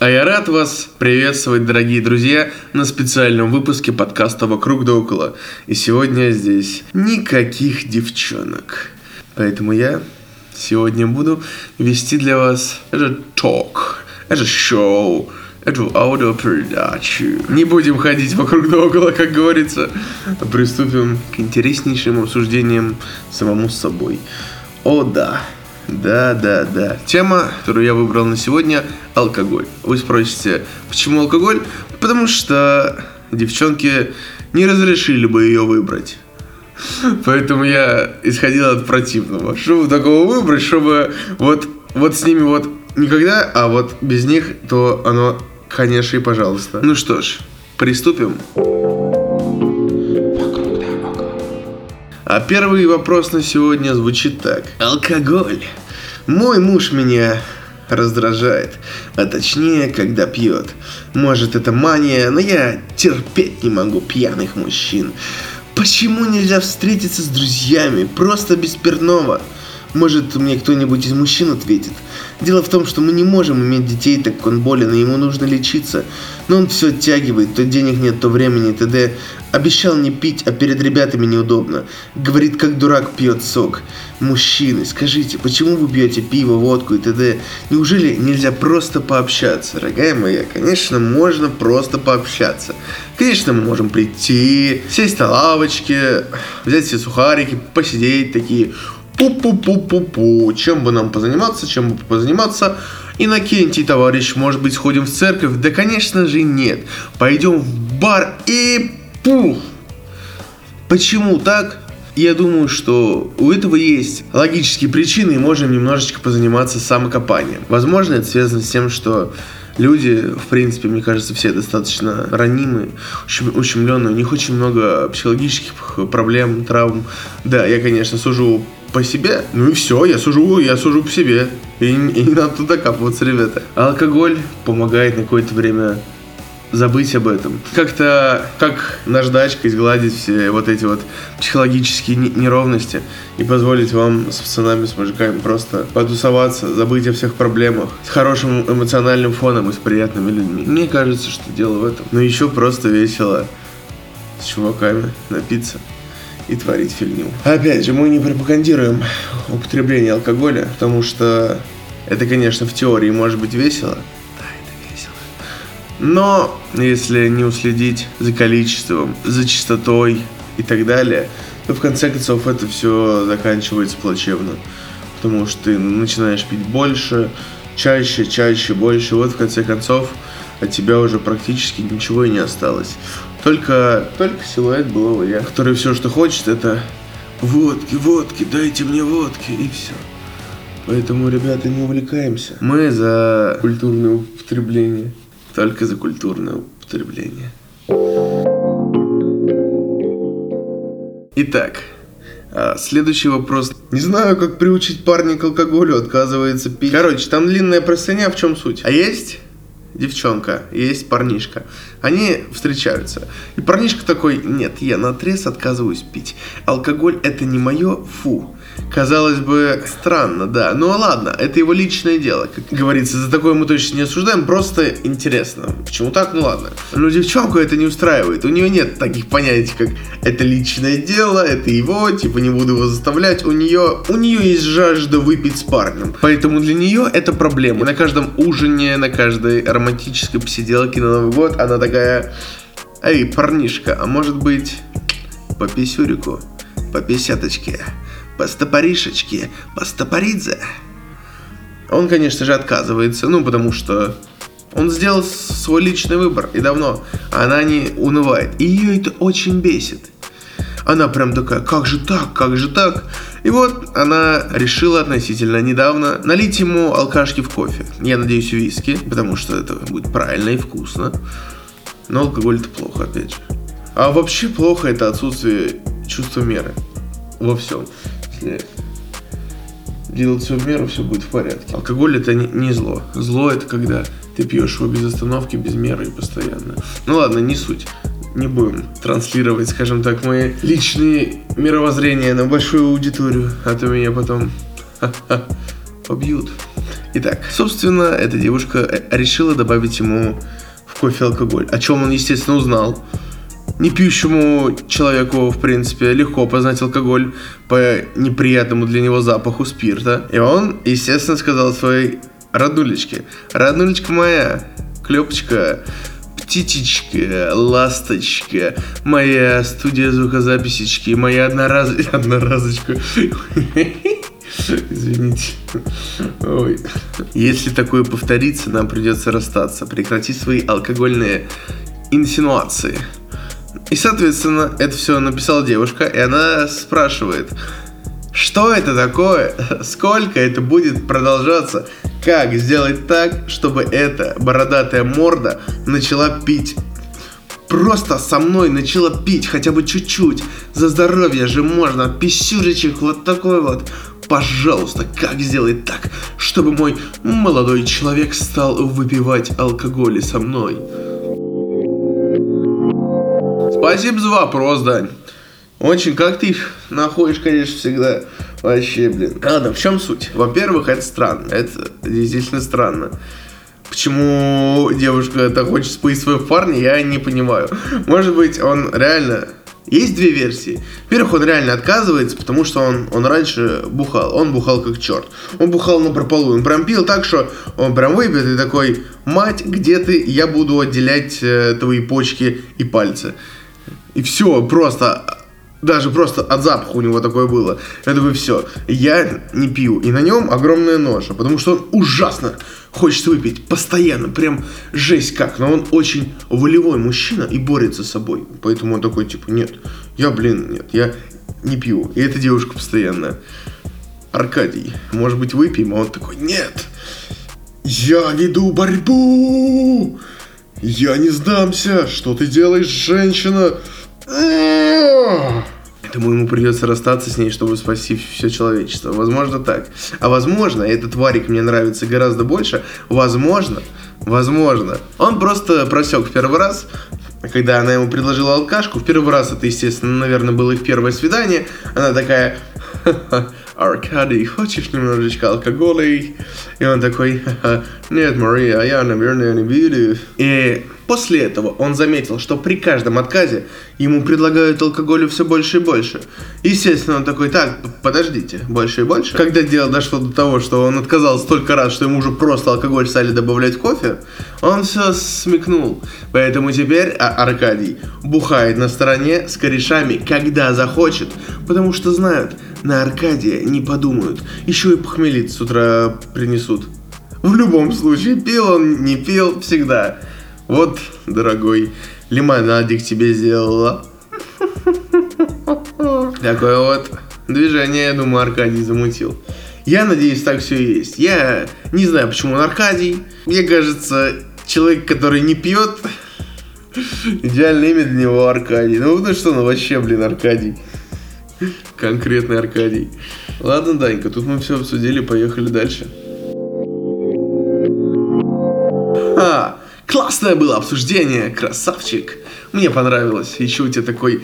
А я рад вас приветствовать, дорогие друзья, на специальном выпуске подкаста «Вокруг да около». И сегодня здесь никаких девчонок. Поэтому я сегодня буду вести для вас этот ток, это шоу, эту аудиопередачу. Не будем ходить вокруг да около, как говорится. а Приступим к интереснейшим обсуждениям самому с собой. О да, да, да, да. Тема, которую я выбрал на сегодня – алкоголь. Вы спросите, почему алкоголь? Потому что девчонки не разрешили бы ее выбрать. Поэтому я исходил от противного. Чтобы такого выбрать, чтобы вот, вот с ними вот никогда, а вот без них, то оно, конечно, и пожалуйста. Ну что ж, приступим. А первый вопрос на сегодня звучит так. Алкоголь. Мой муж меня раздражает, а точнее, когда пьет. Может, это мания, но я терпеть не могу пьяных мужчин. Почему нельзя встретиться с друзьями, просто без спиртного? Может, мне кто-нибудь из мужчин ответит. Дело в том, что мы не можем иметь детей, так как он болен, и ему нужно лечиться. Но он все оттягивает, то денег нет, то времени, т.д. Обещал не пить, а перед ребятами неудобно. Говорит, как дурак пьет сок. Мужчины, скажите, почему вы пьете пиво, водку и т.д.? Неужели нельзя просто пообщаться? Дорогая моя, конечно, можно просто пообщаться. Конечно, мы можем прийти, сесть на лавочке, взять все сухарики, посидеть такие, пу-пу-пу-пу-пу. Чем бы нам позаниматься, чем бы позаниматься? Иннокентий, товарищ, может быть, сходим в церковь? Да, конечно же, нет. Пойдем в бар и пух. Почему так? Я думаю, что у этого есть логические причины, и можем немножечко позаниматься самокопанием. Возможно, это связано с тем, что люди, в принципе, мне кажется, все достаточно ранимые, ущемленные, у них очень много психологических проблем, травм. Да, я, конечно, сужу по себе, ну и все, я сужу, я сужу по себе. И, и не надо туда капываться, ребята. Алкоголь помогает на какое-то время забыть об этом. Как-то, как наждачка, изгладить все вот эти вот психологические неровности и позволить вам с пацанами, с мужиками просто потусоваться, забыть о всех проблемах, с хорошим эмоциональным фоном и с приятными людьми. Мне кажется, что дело в этом. Но еще просто весело с чуваками напиться и творить фигню. Опять же, мы не пропагандируем употребление алкоголя, потому что это, конечно, в теории может быть весело, но если не уследить за количеством, за частотой и так далее, то в конце концов это все заканчивается плачевно. Потому что ты начинаешь пить больше, чаще, чаще, больше. Вот в конце концов от тебя уже практически ничего и не осталось. Только, только силуэт былого я, который все, что хочет, это водки, водки, дайте мне водки, и все. Поэтому, ребята, не увлекаемся. Мы за культурное употребление только за культурное употребление. Итак, а, следующий вопрос. Не знаю, как приучить парня к алкоголю, отказывается пить. Короче, там длинная простыня, в чем суть? А есть девчонка, есть парнишка. Они встречаются. И парнишка такой, нет, я на отрез отказываюсь пить. Алкоголь это не мое, фу. Казалось бы, странно, да. Ну ладно, это его личное дело. Как говорится, за такое мы точно не осуждаем, просто интересно. Почему так? Ну ладно. Но девчонку это не устраивает. У нее нет таких понятий, как это личное дело, это его, типа не буду его заставлять. У нее, у нее есть жажда выпить с парнем. Поэтому для нее это проблема. На каждом ужине, на каждой романтической посиделке на Новый год она такая, эй, парнишка, а может быть по писюрику, по писяточке? по стопоришечке, по стопоридзе. Он, конечно же, отказывается, ну, потому что он сделал свой личный выбор, и давно. Она не унывает. И ее это очень бесит. Она прям такая, как же так, как же так? И вот она решила относительно недавно налить ему алкашки в кофе. Я надеюсь, виски, потому что это будет правильно и вкусно. Но алкоголь это плохо, опять же. А вообще плохо это отсутствие чувства меры во всем если делать все в меру, все будет в порядке. Алкоголь это не, зло. Зло это когда ты пьешь его без остановки, без меры и постоянно. Ну ладно, не суть. Не будем транслировать, скажем так, мои личные мировоззрения на большую аудиторию, а то меня потом побьют. Итак, собственно, эта девушка э, решила добавить ему в кофе алкоголь, о чем он, естественно, узнал. Не пьющему человеку, в принципе, легко познать алкоголь по неприятному для него запаху спирта. И он, естественно, сказал своей роднулечке, роднулечка моя, клепочка, птичечка, ласточка, моя студия звукозаписечки, моя однораз... одноразочка. Извините. Ой. Если такое повторится, нам придется расстаться. Прекрати свои алкогольные инсинуации. И, соответственно, это все написала девушка, и она спрашивает, что это такое? Сколько это будет продолжаться? Как сделать так, чтобы эта бородатая морда начала пить? Просто со мной начала пить хотя бы чуть-чуть. За здоровье же можно. Писюричек вот такой вот. Пожалуйста, как сделать так, чтобы мой молодой человек стал выпивать алкоголь со мной? Спасибо за вопрос, Дань. Очень как ты их находишь, конечно, всегда. Вообще, блин. Ладно, в чем суть? Во-первых, это странно. Это действительно странно. Почему девушка так хочет спыть своего парня, я не понимаю. Может быть, он реально... Есть две версии. Во-первых, он реально отказывается, потому что он, он раньше бухал. Он бухал как черт. Он бухал на прополу. Он прям пил так, что он прям выпьет и такой, мать, где ты? Я буду отделять э, твои почки и пальцы. И все, просто даже просто от запаха у него такое было. Это бы все. Я не пью. И на нем огромная ножа, потому что он ужасно хочет выпить. Постоянно. Прям жесть как. Но он очень волевой мужчина и борется с собой. Поэтому он такой, типа, нет, я, блин, нет, я не пью. И эта девушка постоянно. Аркадий, может быть, выпьем? А он такой, нет, я веду борьбу. Я не сдамся. Что ты делаешь, женщина? Поэтому ему придется расстаться с ней, чтобы спасти все человечество. Возможно так. А возможно, этот варик мне нравится гораздо больше. Возможно, возможно. Он просто просек в первый раз, когда она ему предложила алкашку. В первый раз это, естественно, наверное, было их первое свидание. Она такая, Аркадий, хочешь немножечко алкоголя? И он такой, нет, Мария, я, наверное, не буду. И После этого он заметил, что при каждом отказе ему предлагают алкоголя все больше и больше. Естественно, он такой, так, подождите, больше и больше. Когда дело дошло до того, что он отказался столько раз, что ему уже просто алкоголь стали добавлять кофе, он все смекнул. Поэтому теперь а Аркадий бухает на стороне с корешами, когда захочет, потому что знают, на Аркадия не подумают, еще и похмелиться с утра принесут. В любом случае, пил он, не пил, всегда. Вот, дорогой, лимонадик тебе сделала. Такое вот движение, я думаю, Аркадий замутил. Я надеюсь, так все и есть. Я не знаю, почему он Аркадий. Мне кажется, человек, который не пьет, идеальное имя для него Аркадий. Ну, ну что, ну вообще, блин, Аркадий. Конкретный Аркадий. Ладно, Данька, тут мы все обсудили, поехали дальше. А, Классное было обсуждение, красавчик. Мне понравилось. Еще у тебя такой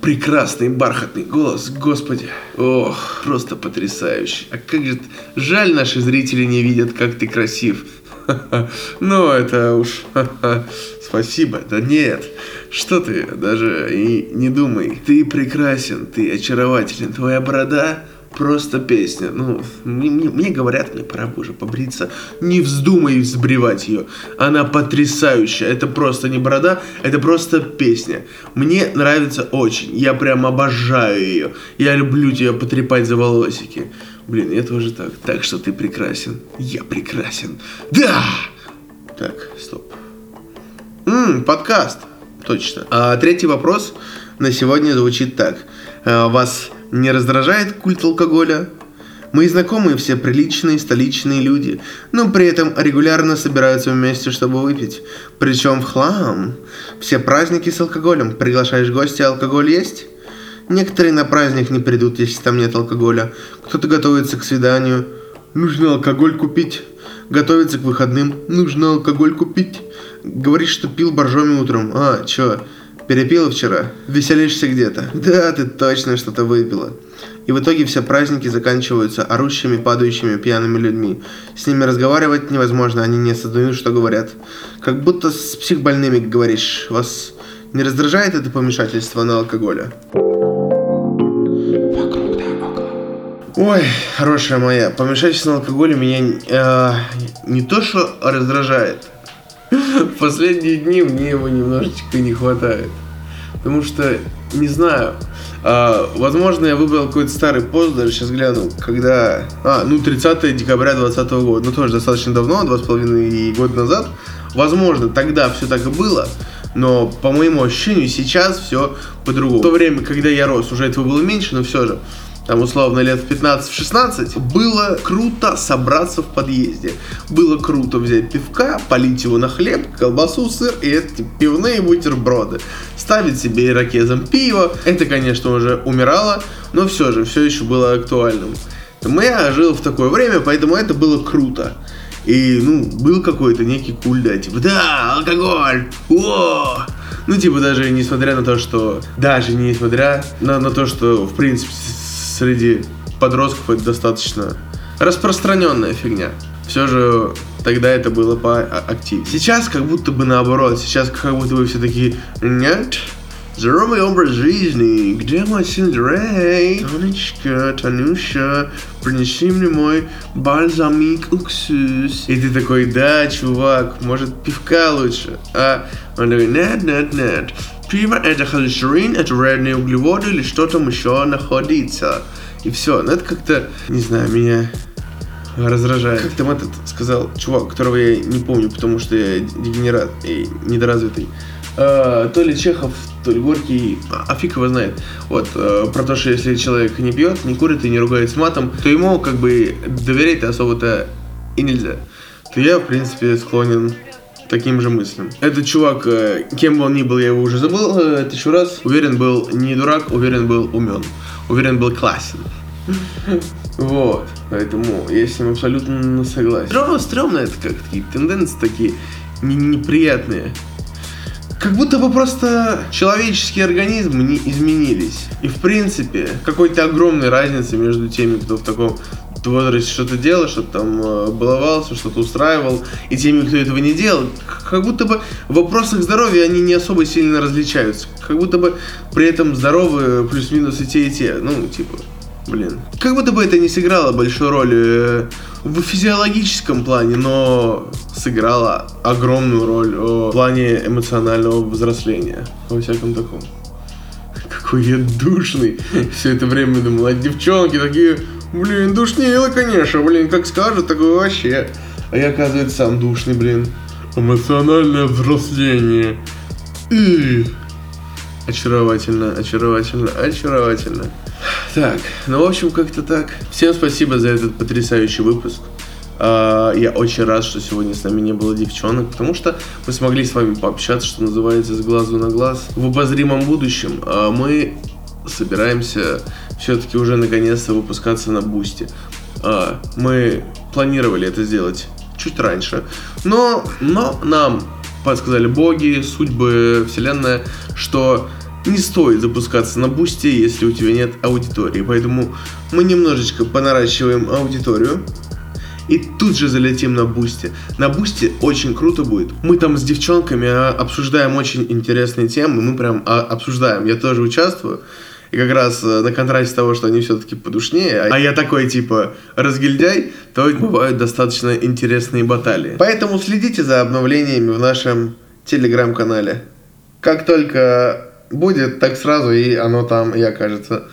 прекрасный бархатный голос, господи. Ох, просто потрясающий. А как же жаль, наши зрители не видят, как ты красив. Ну, это уж... Спасибо. Да нет. Что ты, даже и не думай. Ты прекрасен, ты очарователен. Твоя борода просто песня. Ну, мне, мне говорят, мне пора уже побриться. Не вздумай взбривать ее. Она потрясающая. Это просто не борода, это просто песня. Мне нравится очень. Я прям обожаю ее. Я люблю тебя потрепать за волосики. Блин, я тоже так. Так что ты прекрасен. Я прекрасен. Да! Так, стоп. Ммм, подкаст. Точно. А третий вопрос на сегодня звучит так. А, вас не раздражает культ алкоголя? Мои знакомые все приличные столичные люди, но при этом регулярно собираются вместе, чтобы выпить. Причем в хлам. Все праздники с алкоголем. Приглашаешь гостя, алкоголь есть? Некоторые на праздник не придут, если там нет алкоголя. Кто-то готовится к свиданию. Нужно алкоголь купить. Готовится к выходным. Нужно алкоголь купить. Говорит, что пил боржоми утром. А, чё? Перепила вчера? Веселишься где-то? Да, ты точно что-то выпила. И в итоге все праздники заканчиваются орущими, падающими, пьяными людьми. С ними разговаривать невозможно, они не осознают, что говорят. Как будто с психбольными говоришь. Вас не раздражает это помешательство на алкоголе? Ой, хорошая моя, помешательство на алкоголе меня э, не то что раздражает. В последние дни мне его немножечко не хватает. Потому что, не знаю, э, возможно, я выбрал какой-то старый пост, даже сейчас гляну, когда... А, ну, 30 декабря 2020 года, ну, тоже достаточно давно, два с половиной года назад. Возможно, тогда все так и было, но по моему ощущению сейчас все по-другому. В то время, когда я рос, уже этого было меньше, но все же там условно лет в 15-16, было круто собраться в подъезде. Было круто взять пивка, полить его на хлеб, колбасу, сыр и эти пивные бутерброды. Ставить себе ирокезом пиво. Это, конечно, уже умирало, но все же, все еще было актуальным. Я жил в такое время, поэтому это было круто. И, ну, был какой-то некий куль, да, типа, да, алкоголь, о! Ну, типа, даже несмотря на то, что, даже несмотря на, на то, что, в принципе, среди подростков это достаточно распространенная фигня. Все же тогда это было по активнее. Сейчас как будто бы наоборот. Сейчас как будто бы все такие, нет, Здоровый образ жизни. Где мой Синдрей? Тонечка, Танюша, принеси мне мой бальзамик уксус. И ты такой, да, чувак, может пивка лучше? А он такой, нет, нет, нет. Пиво это холестерин, это вредные углеводы или что там еще находится. И все. Ну это как-то, не знаю, меня раздражает. Как там этот сказал чувак, которого я не помню, потому что я дегенерат и недоразвитый. А, то ли Чехов, то ли Горький, а, а фиг его знает. Вот, а, про то, что если человек не пьет, не курит и не ругается матом, то ему как бы доверять особо-то и нельзя. То я, в принципе, склонен таким же мыслям. Этот чувак, э, кем бы он ни был, я его уже забыл э, тысячу раз, уверен был не дурак, уверен был умен, уверен был классен. Вот, поэтому я с ним абсолютно согласен. Стрёмно, стрёмно это как такие тенденции такие неприятные. Как будто бы просто человеческие организмы не изменились. И в принципе, какой-то огромной разницы между теми, кто в таком возрасте что-то делал, что-то там э, баловался, что-то устраивал, и теми, кто этого не делал, как будто бы в вопросах здоровья они не особо сильно различаются. Как будто бы при этом здоровы плюс-минус и те, и те. Ну, типа, блин. Как будто бы это не сыграло большую роль э, в физиологическом плане, но сыграло огромную роль в плане эмоционального взросления. Во всяком таком. Какой я душный. Все это время думал, а девчонки такие Блин, душнило, конечно, блин, как скажут, такое вообще. А я, оказывается, сам душный, блин. Эмоциональное взросление. И... Очаровательно, очаровательно, очаровательно. Так, ну, в общем, как-то так. Всем спасибо за этот потрясающий выпуск. Uh, я очень рад, что сегодня с нами не было девчонок, потому что мы смогли с вами пообщаться, что называется, с глазу на глаз. В обозримом будущем uh, мы собираемся все-таки уже наконец-то выпускаться на бусте. А, мы планировали это сделать чуть раньше, но, но нам подсказали боги, судьбы, вселенная, что не стоит запускаться на бусте, если у тебя нет аудитории. Поэтому мы немножечко понаращиваем аудиторию. И тут же залетим на бусте. На бусте очень круто будет. Мы там с девчонками а, обсуждаем очень интересные темы. Мы прям а, обсуждаем. Я тоже участвую. И как раз э, на контрасте того, что они все-таки подушнее, а я такой типа разгильдяй, то бывают достаточно интересные баталии. Поэтому следите за обновлениями в нашем телеграм-канале. Как только будет, так сразу и оно там и окажется.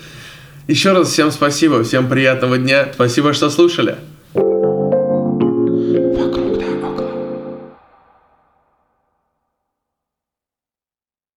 Еще раз всем спасибо, всем приятного дня, спасибо, что слушали.